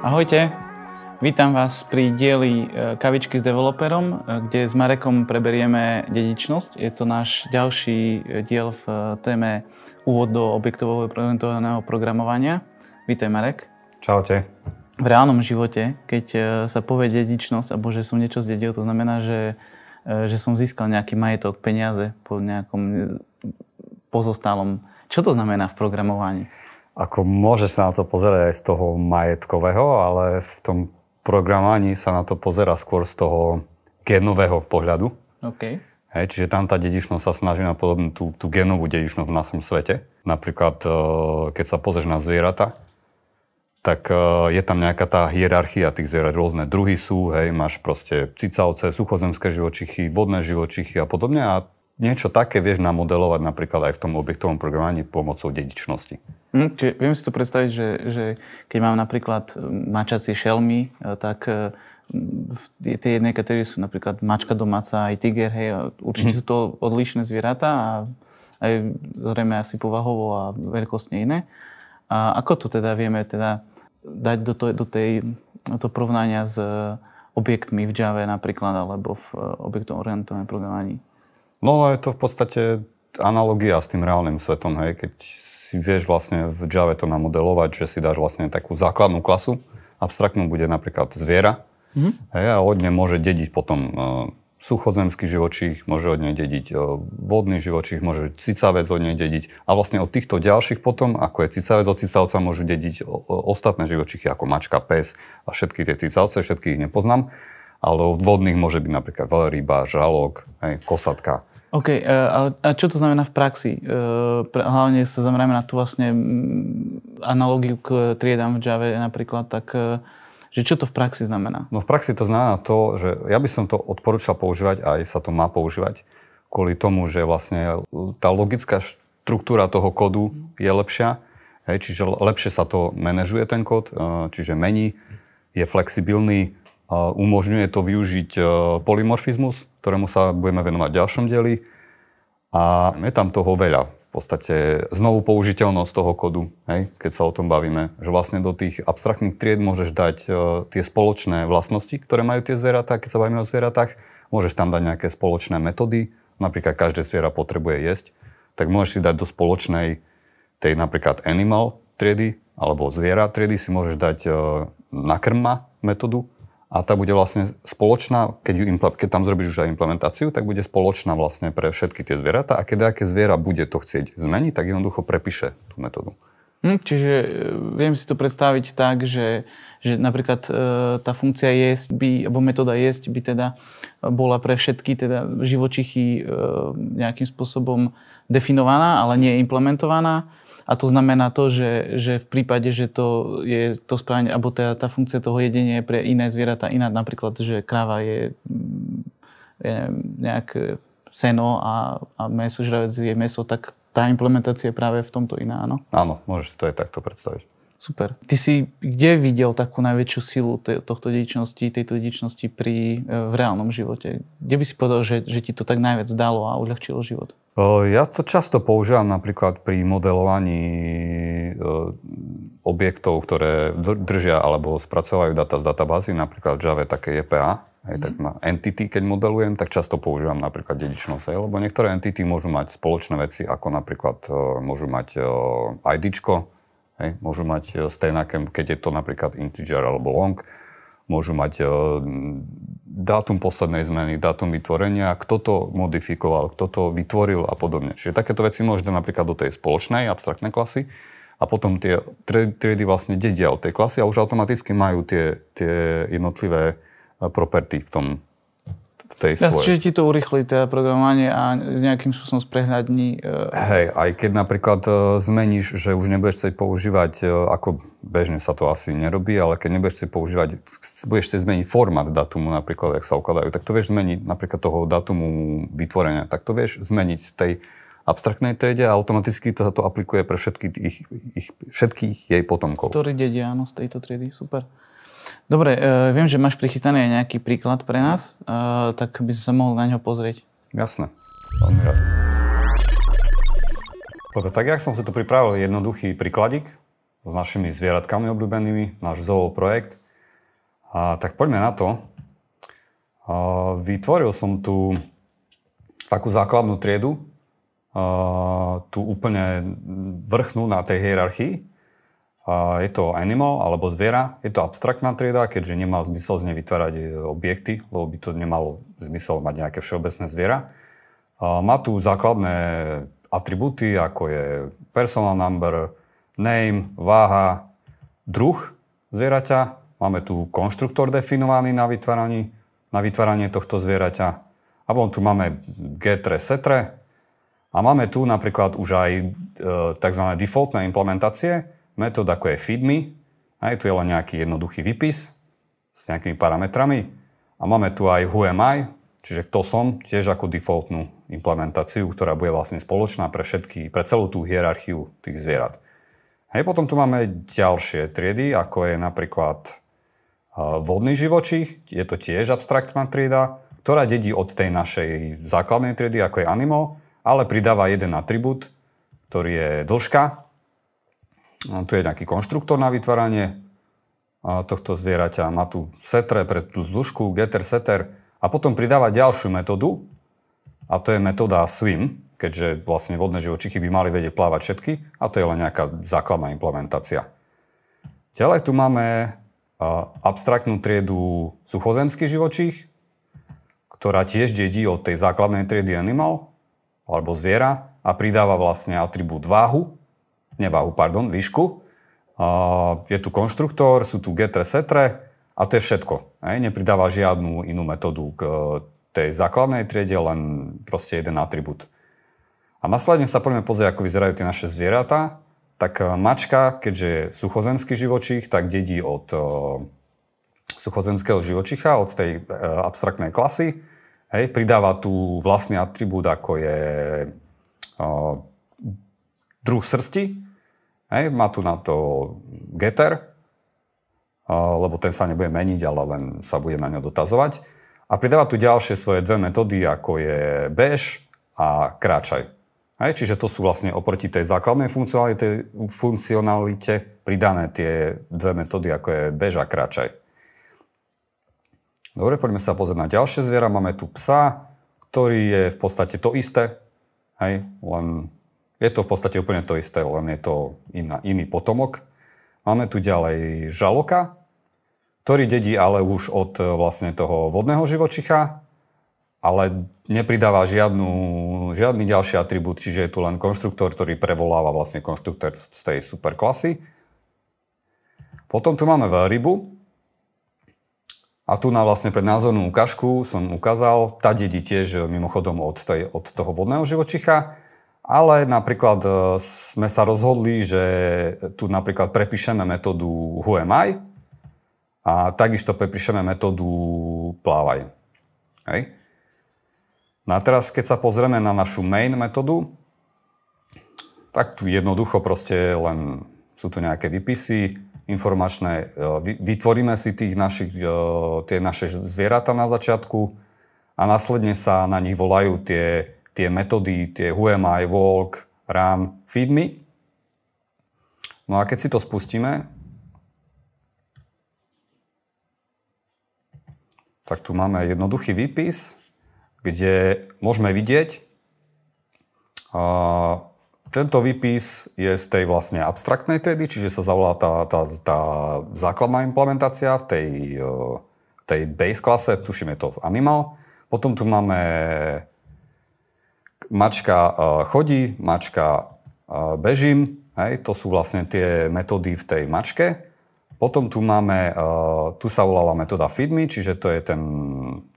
Ahojte, vítam vás pri dieli e, Kavičky s developerom, e, kde s Marekom preberieme dedičnosť. Je to náš ďalší e, diel v téme úvod do objektovo orientovaného programovania. Vítaj Marek. Čaute. V reálnom živote, keď sa povie dedičnosť, alebo že som niečo zdedil, to znamená, že, že som získal nejaký majetok, peniaze po nejakom pozostalom. Čo to znamená v programovaní? Ako môže sa na to pozerať aj z toho majetkového, ale v tom programovaní sa na to pozera skôr z toho genového pohľadu. Okay. Hej, čiže tam tá dedičnosť sa snaží napodobniť tú, tú genovú dedičnosť v našom svete. Napríklad, e, keď sa pozrieš na zvieratá, tak e, je tam nejaká tá hierarchia tých zvierat. Rôzne druhy sú, hej, máš proste cicavce, suchozemské živočichy, vodné živočichy a podobne. A niečo také vieš namodelovať napríklad aj v tom objektovom programovaní pomocou dedičnosti. Hm, čiže viem si to predstaviť, že, že keď mám napríklad mačacie šelmy, e, tak e, tie jednej kategórie sú napríklad mačka domáca, aj tiger, hej, určite hm. sú to odlišné zvieratá a aj zrejme asi povahovo a veľkostne iné. A ako to teda vieme teda dať do, to, do, tej, do porovnania s objektmi v Java napríklad, alebo v objektom orientovanom programovaní? No je to v podstate analogia s tým reálnym svetom, hej. Keď si vieš vlastne v Java to namodelovať, že si dáš vlastne takú základnú klasu, abstraktnú bude napríklad zviera, mm-hmm. hej, a od nej môže dediť potom uh, suchozemský živočích, môže od nej dediť uh, vodný živočích, môže cicavec od nej dediť. A vlastne od týchto ďalších potom, ako je cicavec od cicavca, môžu dediť o, o, ostatné živočichy, ako mačka, pes a všetky tie cicavce, všetkých ich nepoznám. Ale od vodných môže byť napríklad veľryba, žralok, hej, kosatka. OK, e, a čo to znamená v praxi? E, hlavne sa zameriame na tú vlastne analogiu k triedám v Java napríklad, tak e, že čo to v praxi znamená? No v praxi to znamená to, že ja by som to odporúčal používať, aj sa to má používať, kvôli tomu, že vlastne tá logická štruktúra toho kódu je lepšia, hej, čiže lepšie sa to manažuje ten kód, čiže mení, je flexibilný, umožňuje to využiť polymorfizmus, ktorému sa budeme venovať v ďalšom dieli. A je tam toho veľa. V podstate znovu použiteľnosť toho kodu, hej, keď sa o tom bavíme. Že vlastne do tých abstraktných tried môžeš dať uh, tie spoločné vlastnosti, ktoré majú tie zvieratá, keď sa bavíme o zvieratách. Môžeš tam dať nejaké spoločné metódy, napríklad každé zviera potrebuje jesť, tak môžeš si dať do spoločnej tej napríklad animal triedy alebo zviera triedy si môžeš dať uh, nakrma metódu, a tá bude vlastne spoločná, keď, ju, keď tam zrobíš už aj implementáciu, tak bude spoločná vlastne pre všetky tie zvieratá a keď aké zviera bude to chcieť zmeniť, tak jednoducho prepíše tú metódu. Hm, čiže e, viem si to predstaviť tak, že, že napríklad e, tá funkcia jesť by, alebo metóda jesť by teda bola pre všetky teda živočichy e, nejakým spôsobom definovaná, ale nie implementovaná a to znamená to, že, že v prípade, že to je to správne, alebo teda tá funkcia toho jedenia je pre iné zvieratá iná, napríklad, že kráva je, mm, je nejak seno a, a meso, žravec je meso, tak tá implementácia je práve v tomto iná, áno? Áno, môžeš to aj takto predstaviť. Super. Ty si kde videl takú najväčšiu silu tohto dedičnosti, tejto dedičnosti pri, e, v reálnom živote? Kde by si povedal, že, že ti to tak najviac dalo a uľahčilo život? Ja to často používam napríklad pri modelovaní objektov, ktoré držia alebo spracovajú data z databázy, napríklad Java také EPA, Hej, mm. tak na entity, keď modelujem, tak často používam napríklad dedičnosť, lebo niektoré entity môžu mať spoločné veci, ako napríklad môžu mať IDčko, hej, môžu mať stejnaké, keď je to napríklad integer alebo long, môžu mať dátum poslednej zmeny, dátum vytvorenia, kto to modifikoval, kto to vytvoril a podobne. Čiže takéto veci môžete napríklad do tej spoločnej abstraktnej klasy a potom tie triedy vlastne dedia od tej klasy a už automaticky majú tie, tie jednotlivé eh, property v tom tej ja, svojej. Čiže ti to urychlí teda programovanie a nejakým spôsobom sprehľadní. Uh... Hej, aj keď napríklad uh, zmeníš, že už nebudeš chcieť používať, uh, ako bežne sa to asi nerobí, ale keď nebudeš chcieť používať, budeš chcieť zmeniť formát datumu napríklad, ak sa ukladajú, tak to vieš zmeniť napríklad toho datumu vytvorenia, tak to vieš zmeniť tej abstraktnej triede a automaticky to, to aplikuje pre všetky ich, ich, všetkých jej potomkov. Ktorí dedia, áno, z tejto triedy, super. Dobre, uh, viem, že máš prichystaný aj nejaký príklad pre nás, uh, tak by si sa mohol na ňo pozrieť. Jasné, veľmi rád. Dobre, tak jak som si to pripravil jednoduchý príkladík, s našimi zvieratkami obľúbenými, náš zoo projekt. A, tak poďme na to. A, vytvoril som tu takú základnú triedu, a, tu úplne vrchnú na tej hierarchii. Je to animal alebo zviera, je to abstraktná trieda, keďže nemá zmysel z nej vytvárať e, objekty, lebo by to nemalo zmysel mať nejaké všeobecné zviera. Má tu základné atribúty, ako je personal number, name, váha, druh zvieraťa. Máme tu konštruktor definovaný na, vytváraní, na vytváranie tohto zvieraťa. A potom tu máme getre, setre. A máme tu napríklad už aj e, tzv. defaultné implementácie, metód ako je feedme. A je tu je len nejaký jednoduchý výpis s nejakými parametrami. A máme tu aj who am I, čiže kto som, tiež ako defaultnú implementáciu, ktorá bude vlastne spoločná pre všetky, pre celú tú hierarchiu tých zvierat. Hej, potom tu máme ďalšie triedy, ako je napríklad vodný živočích, je to tiež abstraktná trieda, ktorá dedí od tej našej základnej triedy, ako je animal, ale pridáva jeden atribút, ktorý je dĺžka. Tu je nejaký konštruktor na vytváranie tohto zvieraťa. Má tu setre pre tú dĺžku, getter, setter a potom pridáva ďalšiu metódu a to je metóda swim, keďže vlastne vodné živočichy by mali vedieť plávať všetky a to je len nejaká základná implementácia. Ďalej tu máme abstraktnú triedu suchozemský živočích, ktorá tiež dedí od tej základnej triedy animal, alebo zviera, a pridáva vlastne atribút váhu, neváhu, pardon, výšku. Je tu konštruktor, sú tu getre, setre a to je všetko. Nepridáva žiadnu inú metódu k tej základnej triede, len proste jeden atribút. A následne sa poďme pozrieť, ako vyzerajú tie naše zvieratá. Tak e, mačka, keďže je suchozemský živočích, tak dedí od uh, suchozemského živočicha, od tej abstraktnej klasy. Hej, pridáva tu vlastný atribút, ako je uh, druh srsti. Hej, má tu na to getter, lebo ten sa nebude meniť, ale len sa bude na ňo dotazovať. A pridáva tu ďalšie svoje dve metódy, ako je bež a kráčaj. Hej, čiže to sú vlastne oproti tej základnej funkcionalite, funkcionalite pridané tie dve metódy, ako je bež a kráčaj. Dobre, poďme sa pozrieť na ďalšie zviera. Máme tu psa, ktorý je v podstate to isté. Hej, len je to v podstate úplne to isté, len je to iná, iný potomok. Máme tu ďalej žaloka, ktorý dedí ale už od vlastne toho vodného živočicha ale nepridáva žiadnu, žiadny ďalší atribút, čiže je tu len konštruktor, ktorý prevoláva vlastne konštruktor z tej superklasy. Potom tu máme veľrybu. A tu na vlastne pred názornú ukážku som ukázal, tá dedí tiež mimochodom od, tej, od toho vodného živočicha, ale napríklad e, sme sa rozhodli, že tu napríklad prepíšeme metódu who am I a takisto prepíšeme metódu plávaj. Hej. No a teraz, keď sa pozrieme na našu main metódu, tak tu jednoducho proste len sú tu nejaké výpisy informačné, e, vytvoríme si tých našich, e, tie naše zvieratá na začiatku a následne sa na nich volajú tie, tie metódy, tie who am I, walk, run, feed me. No a keď si to spustíme, tak tu máme jednoduchý výpis, kde môžeme vidieť, a tento výpis je z tej vlastne abstraktnej triedy, čiže sa zavolá tá, tá, tá základná implementácia v tej, e, tej base klase, tuším je to v animal. Potom tu máme mačka e, chodí, mačka e, bežím, hej, to sú vlastne tie metódy v tej mačke. Potom tu máme, uh, tu sa volala metóda FeedMe, čiže to je, ten,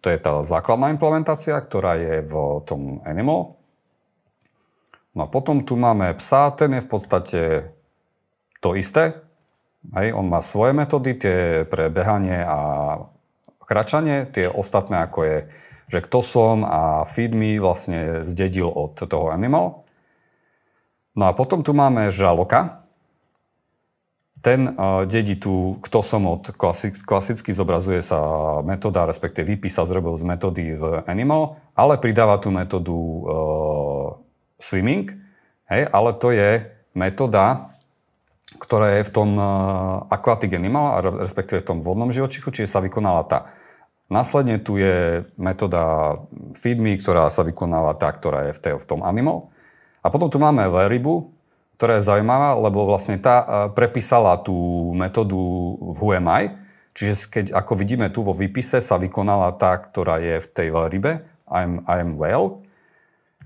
to je tá základná implementácia, ktorá je v tom Animal. No a potom tu máme psa, ten je v podstate to isté. Hej, on má svoje metódy, tie pre behanie a kračanie, tie ostatné ako je, že kto som a FeedMe vlastne zdedil od toho Animal. No a potom tu máme žaloka, ten uh, dedí tu, kto som od klasik, klasicky zobrazuje sa metóda, respektíve výpis sa zrobil z metódy v Animal, ale pridáva tú metódu uh, swimming, hej, ale to je metóda, ktorá je v tom aquatic animal, respektíve v tom vodnom živočichu, čiže sa vykonala tá. Následne tu je metóda feedme, ktorá sa vykonáva tá, ktorá je v, tej, v tom animal. A potom tu máme veľrybu, ktorá je zaujímavá, lebo vlastne tá prepísala tú metódu v HUMI, čiže keď, ako vidíme tu vo výpise, sa vykonala tá, ktorá je v tej veľrybe, I'm, I'm well.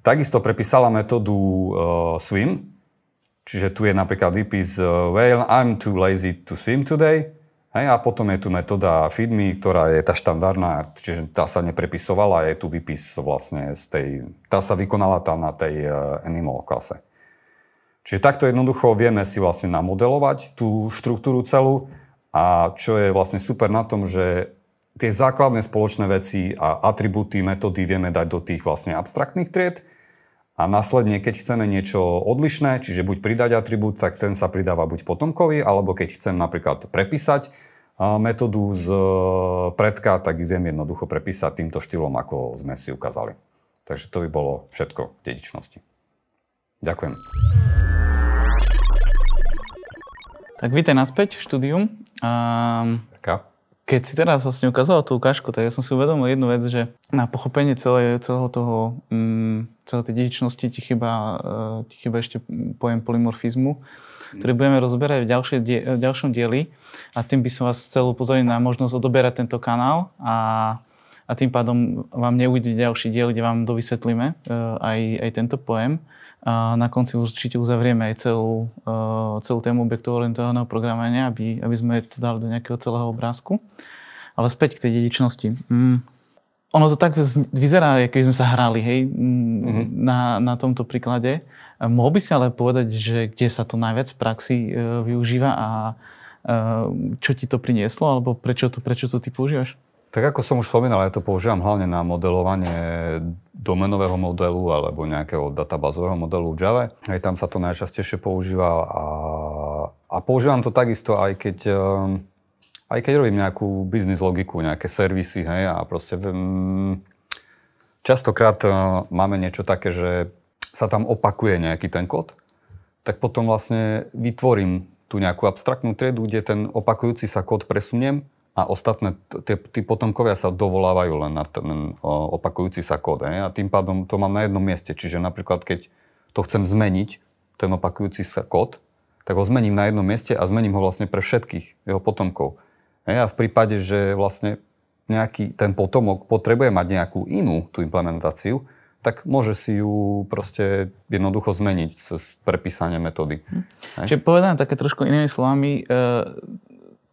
Takisto prepísala metódu uh, swim, čiže tu je napríklad výpis uh, well, I'm too lazy to swim today. Hej, a potom je tu metóda feedme, ktorá je tá štandardná, čiže tá sa neprepisovala, je tu výpis vlastne z tej, tá sa vykonala tá na tej uh, animal klase. Čiže takto jednoducho vieme si vlastne namodelovať tú štruktúru celú a čo je vlastne super na tom, že tie základné spoločné veci a atribúty, metódy vieme dať do tých vlastne abstraktných tried a následne, keď chceme niečo odlišné, čiže buď pridať atribút, tak ten sa pridáva buď potomkovi, alebo keď chcem napríklad prepísať metódu z e, predka, tak ju viem jednoducho prepísať týmto štýlom, ako sme si ukázali. Takže to by bolo všetko v dedičnosti. Ďakujem. Tak vítaj naspäť, štúdium. Um, keď si teraz vlastne ukázala tú ukážku, tak ja som si uvedomil jednu vec, že na pochopenie celé, celého toho, um, celej tej dedičnosti ti chyba, uh, ti chyba ešte pojem polymorfizmu, ktorý budeme rozberať v, ďalšie, v ďalšom dieli. A tým by som vás chcel upozorniť na možnosť odoberať tento kanál a, a tým pádom vám neujde ďalší diel, kde vám dovysvetlíme uh, aj, aj tento pojem. A na konci určite uzavrieme aj celú, uh, celú tému objektovo orientovaného programovania, aby, aby sme to dali do nejakého celého obrázku. Ale späť k tej dedičnosti. Mm. Ono to tak vyzerá, keby sme sa hrali hej, mm-hmm. na, na tomto príklade. Mohol by si ale povedať, že kde sa to najviac v praxi uh, využíva a uh, čo ti to prinieslo, alebo prečo to, prečo to ty používaš? Tak ako som už spomínal, ja to používam hlavne na modelovanie domenového modelu alebo nejakého databázového modelu v Java. Aj tam sa to najčastejšie používa a, a používam to takisto aj keď, ehm, aj keď robím nejakú biznis logiku, nejaké servisy, hej, a proste um, častokrát uh, máme niečo také, že sa tam opakuje nejaký ten kód, tak potom vlastne vytvorím tú nejakú abstraktnú triedu, kde ten opakujúci sa kód presuniem a ostatné, tí potomkovia sa dovolávajú len na ten opakujúci sa kód. A tým pádom to mám na jednom mieste. Čiže napríklad, keď to chcem zmeniť, ten opakujúci sa kód, tak ho zmením na jednom mieste a zmením ho vlastne pre všetkých jeho potomkov. A v prípade, že vlastne nejaký ten potomok potrebuje mať nejakú inú tú implementáciu, tak môže si ju proste jednoducho zmeniť cez prepísanie metódy. Hm. Čiže povedané také trošku inými slovami, e,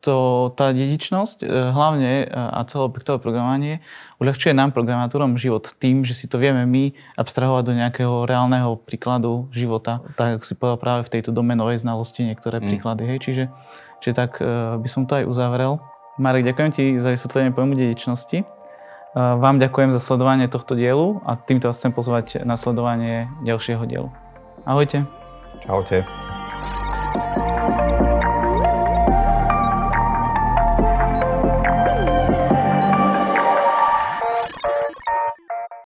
to, tá dedičnosť, e, hlavne e, a celé objektové programovanie, uľahčuje nám programátorom život tým, že si to vieme my abstrahovať do nejakého reálneho príkladu života. Tak ako si povedal práve v tejto domenovej znalosti niektoré mm. príklady. Hej. Čiže, čiže tak e, by som to aj uzavrel. Marek, ďakujem ti za vysvetlenie pojmu dedičnosti. Vám ďakujem za sledovanie tohto dielu a týmto vás chcem pozvať na sledovanie ďalšieho dielu. Ahojte. Čaute. thank you